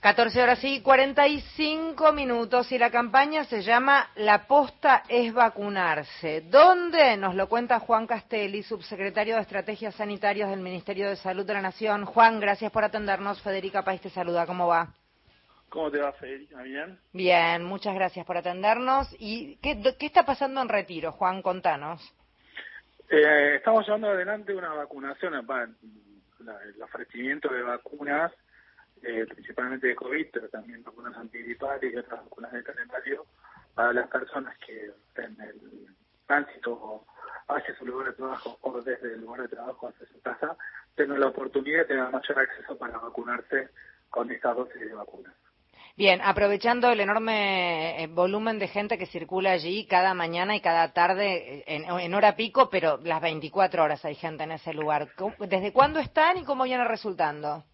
14 horas y 45 minutos y la campaña se llama La posta es vacunarse. ¿Dónde? Nos lo cuenta Juan Castelli, subsecretario de Estrategias Sanitarias del Ministerio de Salud de la Nación. Juan, gracias por atendernos. Federica País te saluda. ¿Cómo va? ¿Cómo te va, Federica? ¿Bien? Bien, muchas gracias por atendernos. ¿Y qué, qué está pasando en Retiro, Juan? Contanos. Eh, estamos llevando adelante una vacunación, el ofrecimiento de vacunas eh, principalmente de COVID, pero también vacunas antigripales y otras vacunas de calendario para las personas que en el tránsito hacia su lugar de trabajo o desde el lugar de trabajo hacia su casa tengan la oportunidad de tener mayor acceso para vacunarse con estas dosis de vacunas. Bien, aprovechando el enorme eh, volumen de gente que circula allí cada mañana y cada tarde en, en, hora pico, pero las 24 horas hay gente en ese lugar. ¿Desde cuándo están y cómo viene resultando?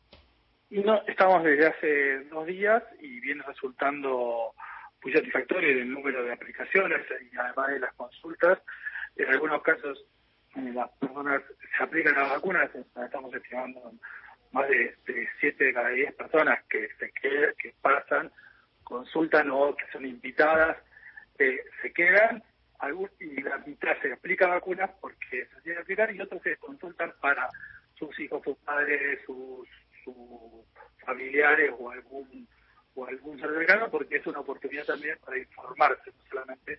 No, estamos desde hace dos días y viene resultando muy satisfactorio el número de aplicaciones y además de las consultas. En algunos casos eh, las personas se aplican las vacunas, estamos estimando más de, siete de cada diez personas que se quedan, que pasan, consultan o que son invitadas, eh, se quedan y la mitad se aplica vacunas porque se tiene que aplicar y otros se consultan para sus hijos, sus padres, sus sus familiares o algún o algún cercano porque es una oportunidad también para informarse, no solamente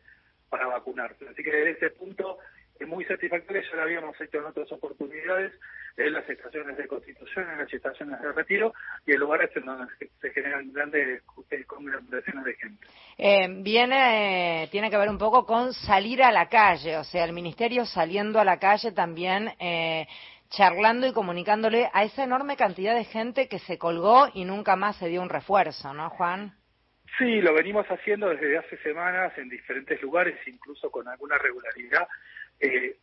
para vacunarse. Así que desde ese punto es muy satisfactorio, ya lo habíamos hecho en otras oportunidades, en las estaciones de constitución, en las estaciones de retiro y en lugares en donde se generan grandes eh, conglomeraciones de gente. Eh, viene, tiene que ver un poco con salir a la calle, o sea, el ministerio saliendo a la calle también. Eh, charlando y comunicándole a esa enorme cantidad de gente que se colgó y nunca más se dio un refuerzo, ¿no, Juan? Sí, lo venimos haciendo desde hace semanas en diferentes lugares, incluso con alguna regularidad, eh,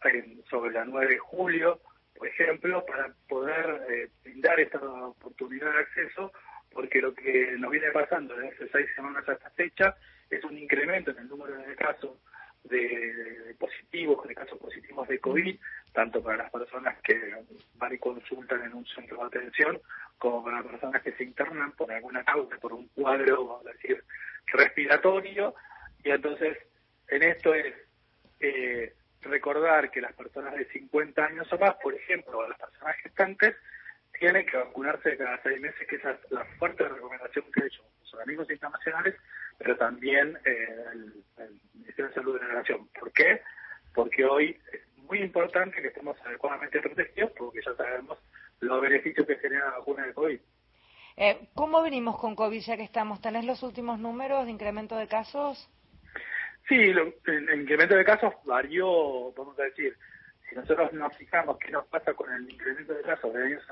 sobre la 9 de julio, por ejemplo, para poder eh, brindar esta oportunidad de acceso, porque lo que nos viene pasando desde hace seis semanas a esta fecha es un incremento en el número de casos de, positivos, de casos positivos de COVID, tanto para las personas que van y consultan en un centro de atención, como para las personas que se internan por alguna causa, por un cuadro, vamos a decir, respiratorio. Y entonces, en esto es eh, recordar que las personas de 50 años o más, por ejemplo, o las personas gestantes, tienen que vacunarse cada seis meses, que esa es la fuerte recomendación que han hecho los organismos internacionales, pero también eh, el, el Ministerio de Salud de la Nación. ¿Por qué? Porque hoy muy importante que estemos adecuadamente protegidos porque ya sabemos los beneficios que genera la vacuna de COVID. Eh, ¿Cómo venimos con COVID ya que estamos? ¿Tenés los últimos números de incremento de casos? Sí, el, incremento de casos varió, vamos a decir, si nosotros nos fijamos qué nos pasa con el incremento de casos de años,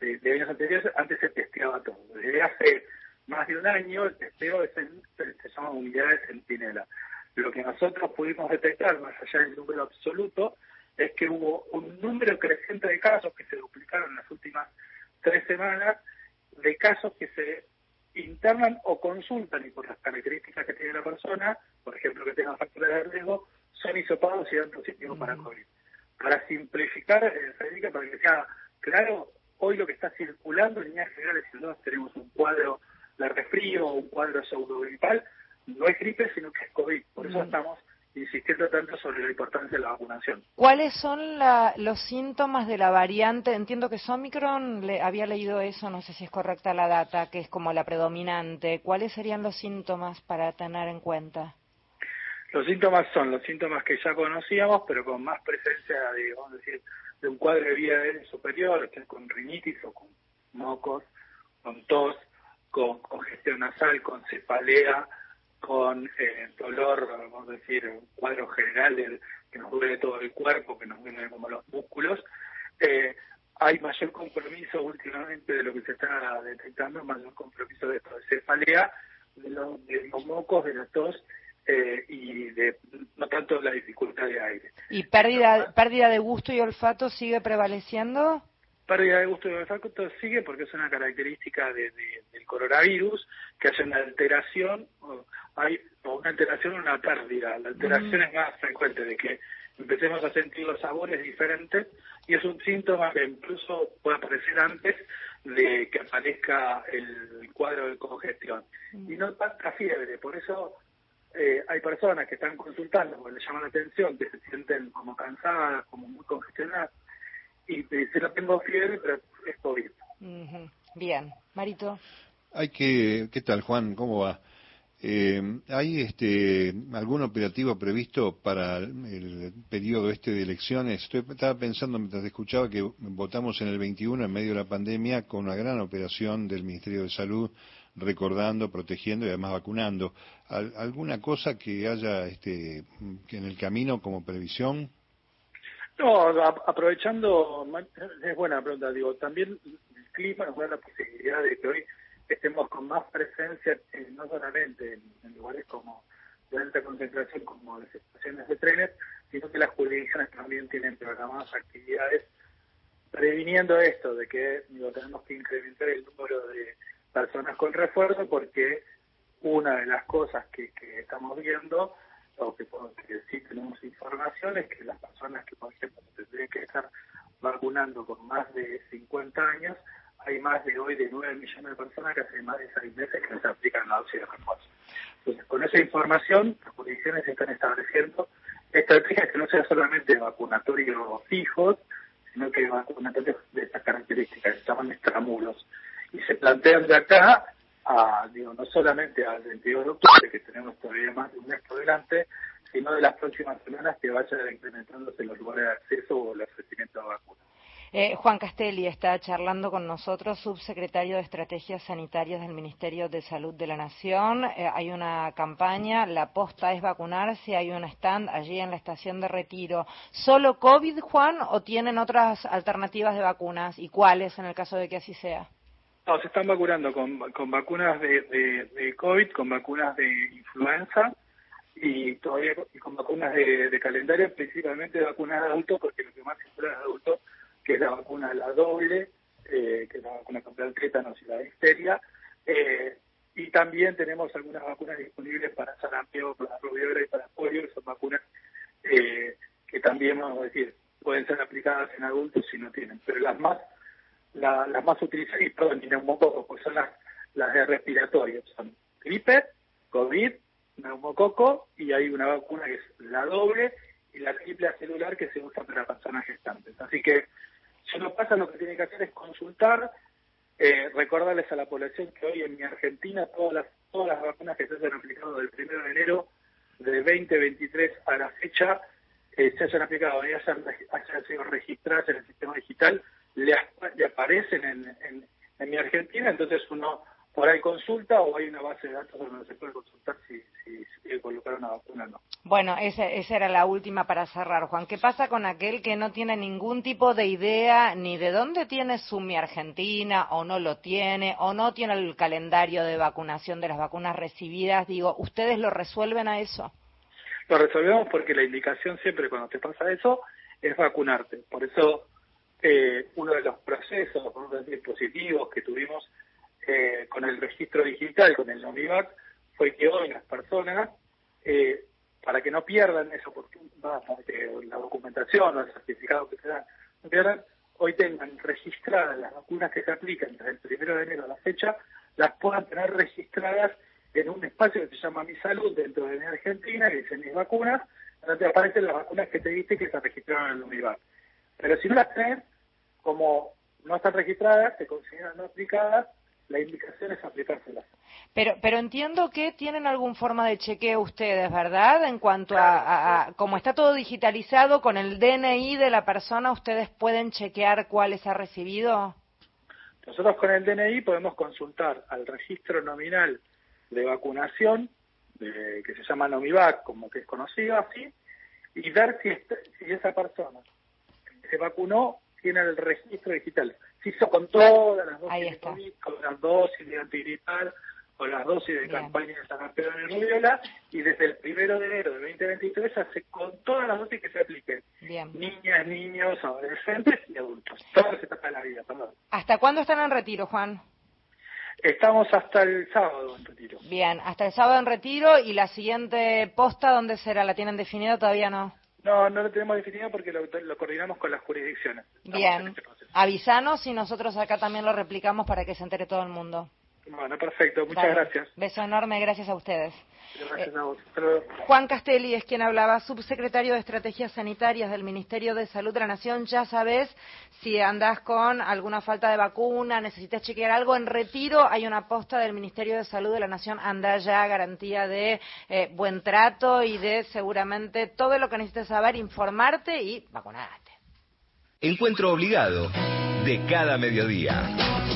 de, años anteriores, antes se testeaba todo. Desde hace más de un año el testeo es en, se llama unidad de centinela. Lo que nosotros pudimos detectar, más allá del número absoluto, es que hubo un número creciente de casos que se duplicaron en las últimas tres semanas, de casos que se internan o consultan y por las características que tiene la persona, por ejemplo que tenga factores de riesgo, son hisopados y dan positivos para COVID. Para simplificar, eh, para que sea claro, hoy lo que está circulando en líneas generales, si no tenemos un cuadro de resfrío o un cuadro pseudogripal, no es gripe, sino que es COVID. Por eso estamos insistiendo tanto sobre la importancia de la vacunación. ¿Cuáles son los síntomas de la variante? Entiendo que es Omicron, le, había leído eso, no sé si es correcta la data, que es como la predominante. ¿Cuáles serían los síntomas para tener en cuenta? Los síntomas son los síntomas que ya conocíamos, pero con más presencia de, vamos a decir, de un cuadro de vía aérea superior, con rinitis o con mocos, con tos, con congestión nasal, con cefalea, con eh, dolor, vamos a decir, un cuadro general del, que nos duele todo el cuerpo, que nos duele como los músculos. Eh, hay mayor compromiso últimamente de lo que se está detectando, mayor compromiso de esto de cefalea, de, los mocos, de la tos eh, y de no tanto la dificultad de aire. ¿Y pérdida, pérdida de gusto y olfato sigue prevaleciendo? Pérdida de gusto y olfato sigue porque es una característica de, del coronavirus, que haya una alteración, o hay una alteración o una pérdida. La alteración es más frecuente de que empecemos a sentir los sabores diferentes y es un síntoma que incluso puede aparecer antes de que aparezca el cuadro de congestión. Y no tanta fiebre, por eso eh, hay personas que están consultando porque les llama la atención, que se sienten como cansadas, como muy congestionadas, y dicen, no tengo fiebre, pero es COVID. Bien, Marito. Hay que, ¿qué tal Juan? ¿Cómo va? Eh, ¿Hay este, algún operativo previsto para el periodo este de elecciones? Estoy, estaba pensando mientras escuchaba que votamos en el 21 en medio de la pandemia con una gran operación del Ministerio de Salud recordando, protegiendo y además vacunando. ¿Alguna cosa que haya este, en el camino como previsión? No, aprovechando, es buena pregunta, digo, también el clima nos da la posibilidad de que hoy estemos con más presencia, no solamente en, lugares como de alta concentración, como las estaciones de trenes, sino que las jurisdicciones también tienen programadas actividades previniendo esto, de que digo, tenemos que incrementar el número de personas con refuerzo, porque una de las cosas que, estamos viendo, o que, que sí tenemos información, es que las personas que, por ejemplo, tendrían que estar vacunando con más de 50 años, hay más de hoy de 9 millones de personas que hace más de 6 meses que se aplican la dosis de refuerzo. Entonces, con esa información, las jurisdicciones están estableciendo estrategias que no sean solamente vacunatorios fijos, sino que vacunatorios de estas características, que se llaman extramuros. Y se plantean de acá, a, digo, no solamente al 22 de octubre, que tenemos todavía más de un mes por delante, sino de las próximas semanas que vayan incrementándose los lugares de acceso o el ofrecimiento de vacunas. Eh, Juan Castelli está charlando con nosotros, subsecretario de Estrategias Sanitarias del Ministerio de Salud de la Nación. Eh, hay una campaña, la posta es vacunarse, hay un stand allí en la estación de retiro. ¿Solo COVID, Juan, o tienen otras alternativas de vacunas? ¿Y cuáles en el caso de que así sea? No, se están vacunando con, vacunas de, COVID, con vacunas de influenza y todavía con vacunas de, calendario, principalmente vacunas de adultos, porque lo que más se es adultos que es la vacuna la doble, eh, que es la vacuna contra el tétanos y la difteria. Eh, y también tenemos algunas vacunas disponibles para sarampión, para rubiola y para polio, que son vacunas eh, que también, vamos a decir, pueden ser aplicadas en adultos si no tienen. Pero las más las más utilizadas, y perdón, neumococo, pues son las, las de respiratorio, son gripe, COVID, neumococo, y hay una vacuna que es la doble, y la triple celular que se usa para personas gestantes. Así que si no pasa, lo que tiene que hacer es consultar, eh, recordarles a la población que hoy en mi Argentina todas las, todas las vacunas que se han aplicado del 1 de enero de 2023 a la fecha eh, se hayan aplicado y hayan, sido registradas en el sistema digital, le, aparecen en, en, en mi Argentina, entonces uno por ahí consulta o hay una base de datos donde se puede consultar si, si, si colocar una vacuna o no. Bueno, esa, esa era la última para cerrar, Juan. ¿Qué pasa con aquel que no tiene ningún tipo de idea ni de dónde tiene su mi Argentina o no lo tiene o no tiene el calendario de vacunación de las vacunas recibidas? Digo, ¿ustedes lo resuelven a eso? Lo resolvemos porque la indicación siempre cuando te pasa eso es vacunarte. Por eso eh, uno de los procesos, uno de los dispositivos que tuvimos eh, con el registro digital, con el NOMIVAC, fue que hoy las personas, eh, para que no pierdan esa oportunidad, para la documentación o el certificado que se dan no hoy tengan registradas las vacunas que se aplican desde el primero de enero a la fecha, las puedan tener registradas en un espacio que se llama Mi Salud dentro de mi Argentina, que dice Mis Vacunas, donde aparecen las vacunas que te diste que se registraron en el UNIVAC. Pero si no las tenés, como no están registradas, se consideran no aplicadas, la indicación es aplicárselas. Pero, pero entiendo que tienen alguna forma de chequeo ustedes, ¿verdad? En cuanto a, como está todo digitalizado, con el DNI de la persona, ¿ustedes pueden chequear cuáles ha recibido? Nosotros con el DNI podemos consultar al registro nominal de vacunación, que se llama Nomivac, como que es conocido así, y ver si, este, si esa persona se vacunó tiene el registro digital hizo con todas las dosis de COVID, con las dosis de antigripal, con las dosis de campaña de San Pedro de Rubiola, y desde el primero de enero de 2023 hace con todas las dosis que se apliquen. Niñas, niños, adolescentes y adultos. Todas las etapas de la vida, perdón. ¿Hasta cuándo están en retiro, Juan? Estamos hasta el sábado en retiro. Bien, hasta el sábado en retiro y la siguiente posta, ¿dónde será? ¿La tienen definida todavía no? No, no lo tenemos definido porque lo, coordinamos con las jurisdicciones. Bien, este avisanos y nosotros acá también lo replicamos para que se entere todo el mundo. Bueno, perfecto, muchas gracias. Beso enorme, gracias a ustedes. Juan Castelli es quien hablaba, subsecretario de Estrategias Sanitarias del Ministerio de Salud de la Nación. Ya sabes, si andas con alguna falta de vacuna, necesitas chequear algo en retiro, hay una posta del Ministerio de Salud de la Nación. Anda ya, garantía de eh, buen trato y de seguramente todo lo que necesites saber, informarte y vacunarte. Encuentro obligado de cada mediodía.